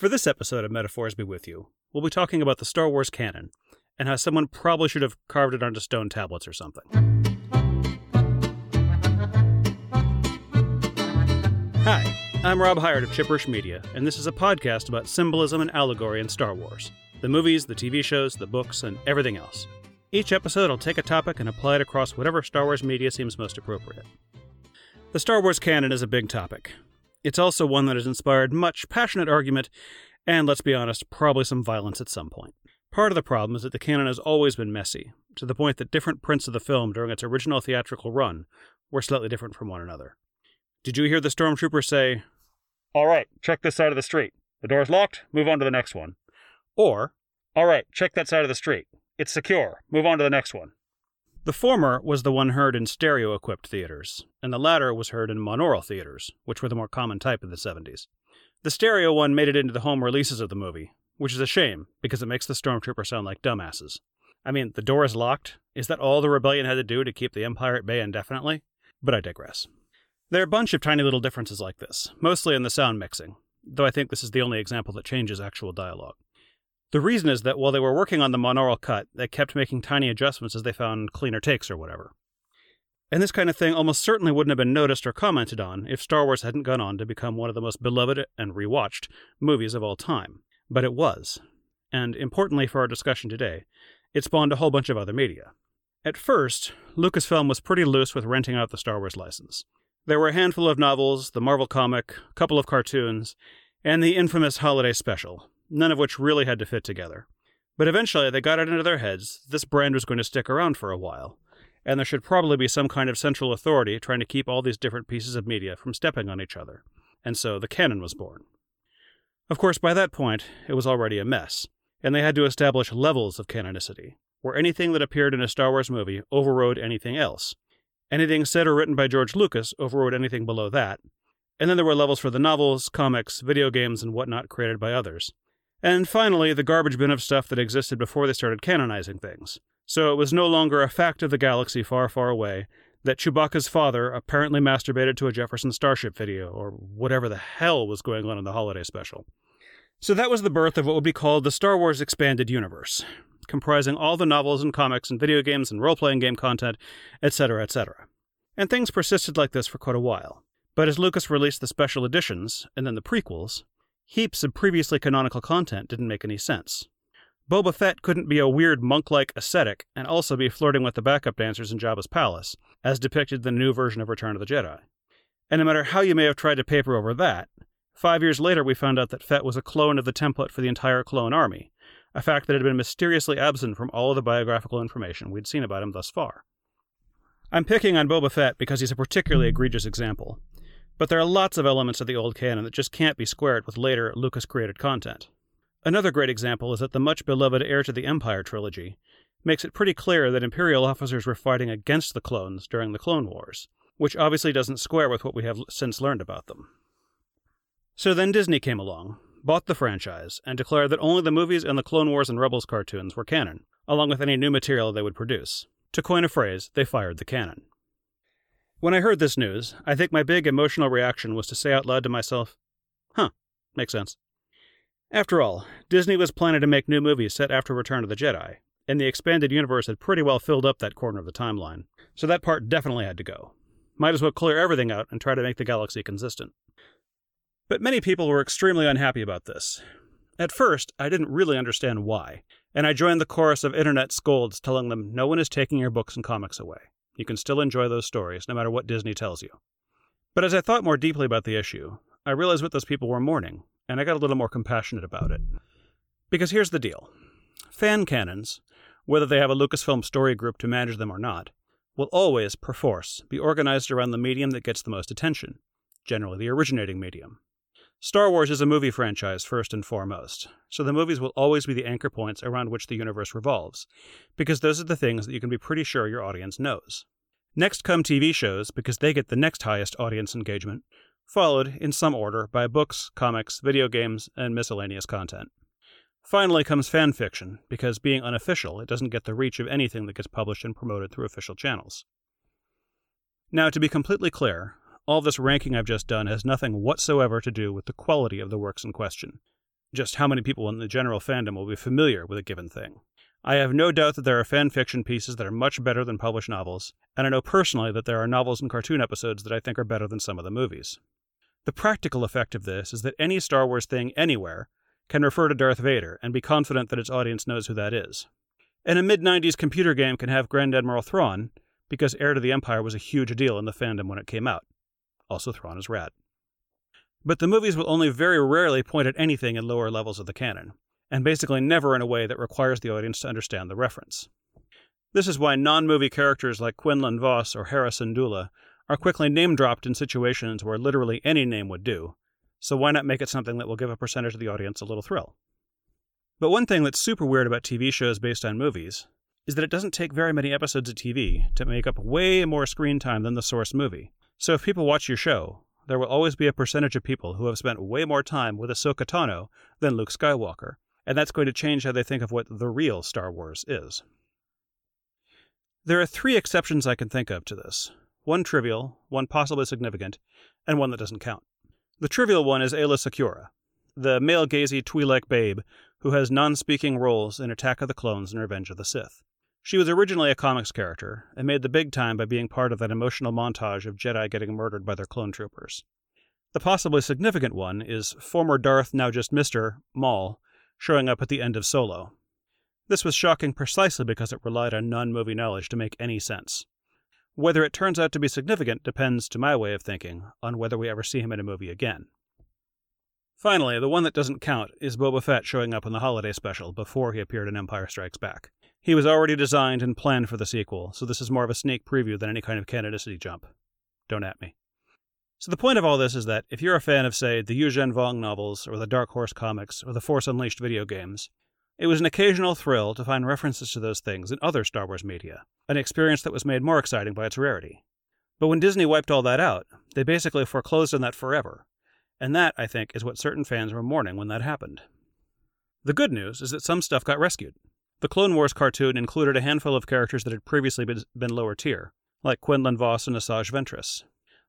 For this episode of Metaphors Be With You, we'll be talking about the Star Wars canon and how someone probably should have carved it onto stone tablets or something. Hi, I'm Rob Hired of Chipperish Media, and this is a podcast about symbolism and allegory in Star Wars the movies, the TV shows, the books, and everything else. Each episode, I'll take a topic and apply it across whatever Star Wars media seems most appropriate. The Star Wars canon is a big topic, it's also one that has inspired much passionate argument and, let's be honest, probably some violence at some point. Part of the problem is that the canon has always been messy, to the point that different prints of the film during its original theatrical run were slightly different from one another. Did you hear the stormtrooper say, All right, check this side of the street. The door's locked, move on to the next one. Or, All right, check that side of the street. It's secure, move on to the next one. The former was the one heard in stereo equipped theaters, and the latter was heard in monaural theaters, which were the more common type in the 70s. The stereo one made it into the home releases of the movie, which is a shame because it makes the stormtrooper sound like dumbasses. I mean, the door is locked. Is that all the rebellion had to do to keep the Empire at bay indefinitely? But I digress. There are a bunch of tiny little differences like this, mostly in the sound mixing, though I think this is the only example that changes actual dialogue. The reason is that while they were working on the monaural cut, they kept making tiny adjustments as they found cleaner takes or whatever. And this kind of thing almost certainly wouldn't have been noticed or commented on if Star Wars hadn't gone on to become one of the most beloved and rewatched movies of all time. But it was. And importantly for our discussion today, it spawned a whole bunch of other media. At first, Lucasfilm was pretty loose with renting out the Star Wars license. There were a handful of novels, the Marvel comic, a couple of cartoons, and the infamous holiday special, none of which really had to fit together. But eventually they got it into their heads this brand was going to stick around for a while, and there should probably be some kind of central authority trying to keep all these different pieces of media from stepping on each other. And so the canon was born. Of course, by that point, it was already a mess, and they had to establish levels of canonicity, where anything that appeared in a Star Wars movie overrode anything else. Anything said or written by George Lucas overrode anything below that. And then there were levels for the novels, comics, video games, and whatnot created by others. And finally, the garbage bin of stuff that existed before they started canonizing things. So it was no longer a fact of the galaxy far, far away that Chewbacca's father apparently masturbated to a Jefferson Starship video, or whatever the hell was going on in the holiday special. So that was the birth of what would be called the Star Wars Expanded Universe, comprising all the novels and comics and video games and role playing game content, etc., etc. And things persisted like this for quite a while. But as Lucas released the special editions, and then the prequels, heaps of previously canonical content didn't make any sense. Boba Fett couldn't be a weird monk like ascetic and also be flirting with the backup dancers in Jabba's palace, as depicted in the new version of Return of the Jedi. And no matter how you may have tried to paper over that, five years later we found out that Fett was a clone of the template for the entire clone army, a fact that had been mysteriously absent from all of the biographical information we'd seen about him thus far. I'm picking on Boba Fett because he's a particularly egregious example, but there are lots of elements of the old canon that just can't be squared with later Lucas created content. Another great example is that the much beloved Heir to the Empire trilogy makes it pretty clear that Imperial officers were fighting against the clones during the Clone Wars, which obviously doesn't square with what we have since learned about them. So then Disney came along, bought the franchise, and declared that only the movies and the Clone Wars and Rebels cartoons were canon, along with any new material they would produce. To coin a phrase, they fired the canon. When I heard this news, I think my big emotional reaction was to say out loud to myself, huh, makes sense. After all, Disney was planning to make new movies set after Return of the Jedi, and the expanded universe had pretty well filled up that corner of the timeline, so that part definitely had to go. Might as well clear everything out and try to make the galaxy consistent. But many people were extremely unhappy about this. At first, I didn't really understand why, and I joined the chorus of internet scolds telling them no one is taking your books and comics away. You can still enjoy those stories, no matter what Disney tells you. But as I thought more deeply about the issue, I realized what those people were mourning, and I got a little more compassionate about it. Because here's the deal fan canons, whether they have a Lucasfilm story group to manage them or not, will always, perforce, be organized around the medium that gets the most attention, generally the originating medium. Star Wars is a movie franchise first and foremost, so the movies will always be the anchor points around which the universe revolves, because those are the things that you can be pretty sure your audience knows. Next come TV shows, because they get the next highest audience engagement, followed, in some order, by books, comics, video games, and miscellaneous content. Finally comes fan fiction, because being unofficial, it doesn't get the reach of anything that gets published and promoted through official channels. Now, to be completely clear, all this ranking I've just done has nothing whatsoever to do with the quality of the works in question. just how many people in the general fandom will be familiar with a given thing. I have no doubt that there are fan fiction pieces that are much better than published novels, and I know personally that there are novels and cartoon episodes that I think are better than some of the movies. The practical effect of this is that any Star Wars thing anywhere can refer to Darth Vader and be confident that its audience knows who that is. And a mid 90s computer game can have Grand Admiral Thrawn because Heir to the Empire was a huge deal in the fandom when it came out. Also, Thrawn is rad. But the movies will only very rarely point at anything in lower levels of the canon, and basically never in a way that requires the audience to understand the reference. This is why non movie characters like Quinlan Vos or Harrison Dula are quickly name dropped in situations where literally any name would do, so why not make it something that will give a percentage of the audience a little thrill? But one thing that's super weird about TV shows based on movies is that it doesn't take very many episodes of TV to make up way more screen time than the source movie. So if people watch your show, there will always be a percentage of people who have spent way more time with Ahsoka Tano than Luke Skywalker, and that's going to change how they think of what the real Star Wars is. There are three exceptions I can think of to this one trivial, one possibly significant, and one that doesn't count. The trivial one is Aayla Secura, the male gazy Twi'lek babe who has non speaking roles in Attack of the Clones and Revenge of the Sith. She was originally a comics character and made the big time by being part of that emotional montage of Jedi getting murdered by their clone troopers. The possibly significant one is former Darth, now just Mr. Maul, showing up at the end of Solo. This was shocking precisely because it relied on non movie knowledge to make any sense. Whether it turns out to be significant depends, to my way of thinking, on whether we ever see him in a movie again. Finally, the one that doesn't count is Boba Fett showing up in the holiday special before he appeared in Empire Strikes Back. He was already designed and planned for the sequel, so this is more of a sneak preview than any kind of canonicity jump. Don't at me. So the point of all this is that if you're a fan of, say, the Yuuzhan Vong novels, or the Dark Horse comics, or the Force Unleashed video games, it was an occasional thrill to find references to those things in other Star Wars media, an experience that was made more exciting by its rarity. But when Disney wiped all that out, they basically foreclosed on that forever. And that, I think, is what certain fans were mourning when that happened. The good news is that some stuff got rescued. The Clone Wars cartoon included a handful of characters that had previously been lower tier, like Quinlan Vos and Asajj Ventress.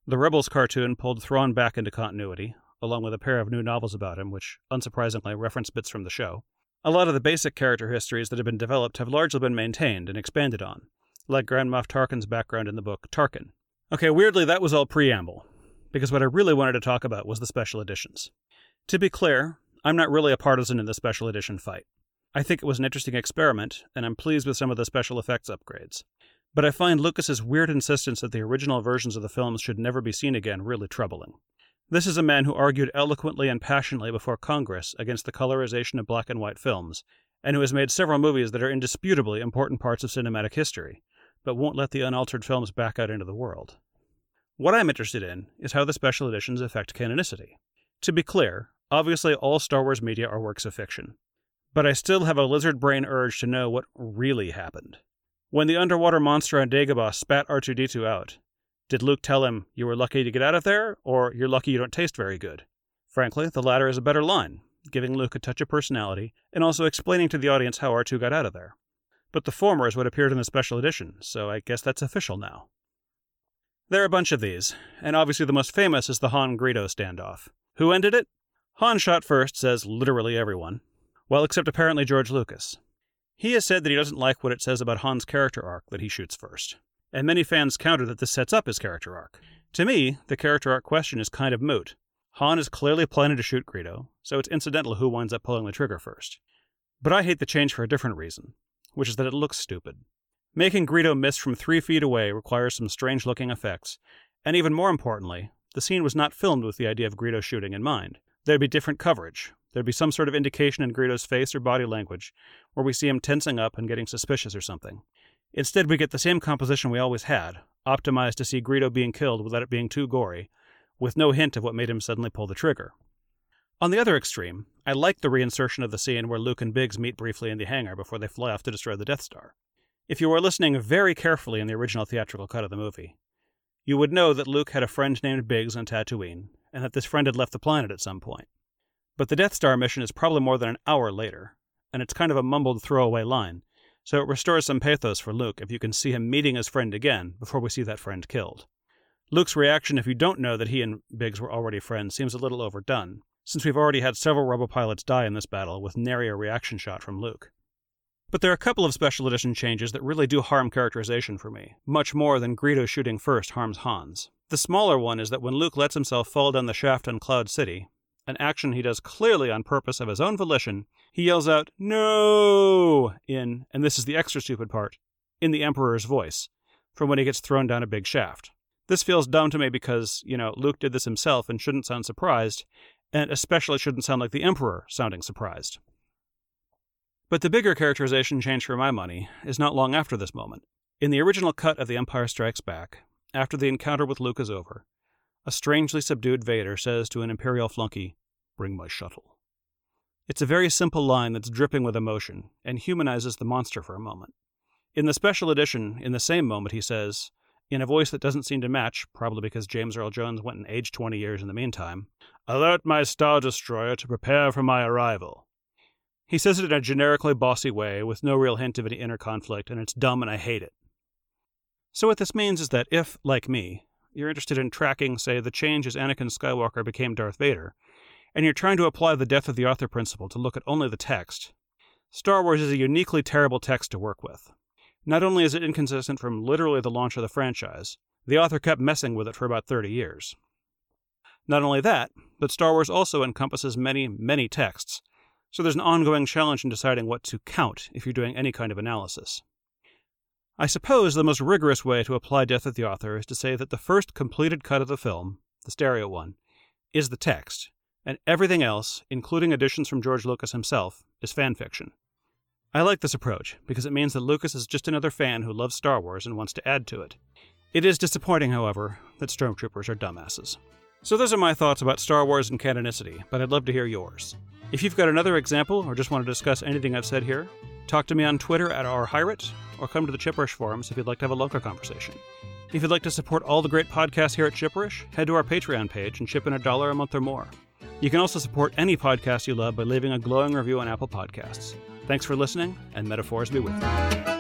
The Rebels cartoon pulled Thrawn back into continuity, along with a pair of new novels about him, which, unsurprisingly, reference bits from the show. A lot of the basic character histories that have been developed have largely been maintained and expanded on, like Grand Moff Tarkin's background in the book Tarkin. Okay, weirdly, that was all preamble, because what I really wanted to talk about was the special editions. To be clear, I'm not really a partisan in the special edition fight. I think it was an interesting experiment, and I'm pleased with some of the special effects upgrades. But I find Lucas's weird insistence that the original versions of the films should never be seen again really troubling. This is a man who argued eloquently and passionately before Congress against the colorization of black and white films, and who has made several movies that are indisputably important parts of cinematic history, but won't let the unaltered films back out into the world. What I'm interested in is how the special editions affect canonicity. To be clear, obviously all Star Wars media are works of fiction, but I still have a lizard brain urge to know what really happened. When the underwater monster on Dagobah spat R2D2 out, did Luke tell him, You were lucky to get out of there, or You're lucky you don't taste very good? Frankly, the latter is a better line, giving Luke a touch of personality and also explaining to the audience how R2 got out of there. But the former is what appeared in the special edition, so I guess that's official now. There are a bunch of these, and obviously the most famous is the Han Greedo standoff. Who ended it? Han shot first, says literally everyone. Well, except apparently George Lucas. He has said that he doesn't like what it says about Han's character arc that he shoots first, and many fans counter that this sets up his character arc. To me, the character arc question is kind of moot. Han is clearly planning to shoot Greedo, so it's incidental who winds up pulling the trigger first. But I hate the change for a different reason, which is that it looks stupid. Making Greedo miss from three feet away requires some strange looking effects, and even more importantly, the scene was not filmed with the idea of Greedo shooting in mind. There'd be different coverage, There'd be some sort of indication in Greedo's face or body language where we see him tensing up and getting suspicious or something. Instead, we get the same composition we always had, optimized to see Greedo being killed without it being too gory, with no hint of what made him suddenly pull the trigger. On the other extreme, I like the reinsertion of the scene where Luke and Biggs meet briefly in the hangar before they fly off to destroy the Death Star. If you were listening very carefully in the original theatrical cut of the movie, you would know that Luke had a friend named Biggs on Tatooine, and that this friend had left the planet at some point. But the Death Star mission is probably more than an hour later, and it's kind of a mumbled throwaway line, so it restores some pathos for Luke if you can see him meeting his friend again before we see that friend killed. Luke's reaction if you don't know that he and Biggs were already friends seems a little overdone, since we've already had several Rebel robopilots die in this battle with nary a reaction shot from Luke. But there are a couple of special edition changes that really do harm characterization for me, much more than Greedo shooting first harms Han's. The smaller one is that when Luke lets himself fall down the shaft on Cloud City, an action he does clearly on purpose of his own volition, he yells out, No! in, and this is the extra stupid part, in the Emperor's voice, from when he gets thrown down a big shaft. This feels dumb to me because, you know, Luke did this himself and shouldn't sound surprised, and especially shouldn't sound like the Emperor sounding surprised. But the bigger characterization change for my money is not long after this moment. In the original cut of The Empire Strikes Back, after the encounter with Luke is over, a strangely subdued Vader says to an Imperial flunky, Bring my shuttle. It's a very simple line that's dripping with emotion and humanizes the monster for a moment. In the special edition, in the same moment, he says, in a voice that doesn't seem to match, probably because James Earl Jones went and aged 20 years in the meantime, Alert my Star Destroyer to prepare for my arrival. He says it in a generically bossy way, with no real hint of any inner conflict, and it's dumb and I hate it. So, what this means is that if, like me, you're interested in tracking, say, the change as Anakin Skywalker became Darth Vader, and you're trying to apply the death of the author principle to look at only the text, Star Wars is a uniquely terrible text to work with. Not only is it inconsistent from literally the launch of the franchise, the author kept messing with it for about 30 years. Not only that, but Star Wars also encompasses many, many texts, so there's an ongoing challenge in deciding what to count if you're doing any kind of analysis. I suppose the most rigorous way to apply Death of the Author is to say that the first completed cut of the film, the stereo one, is the text, and everything else, including additions from George Lucas himself, is fan fiction. I like this approach because it means that Lucas is just another fan who loves Star Wars and wants to add to it. It is disappointing, however, that stormtroopers are dumbasses. So, those are my thoughts about Star Wars and canonicity, but I'd love to hear yours. If you've got another example or just want to discuss anything I've said here, talk to me on Twitter at rhirit or come to the Chipperish forums if you'd like to have a longer conversation. If you'd like to support all the great podcasts here at Chipperish, head to our Patreon page and chip in a dollar a month or more. You can also support any podcast you love by leaving a glowing review on Apple Podcasts. Thanks for listening, and metaphors be with you.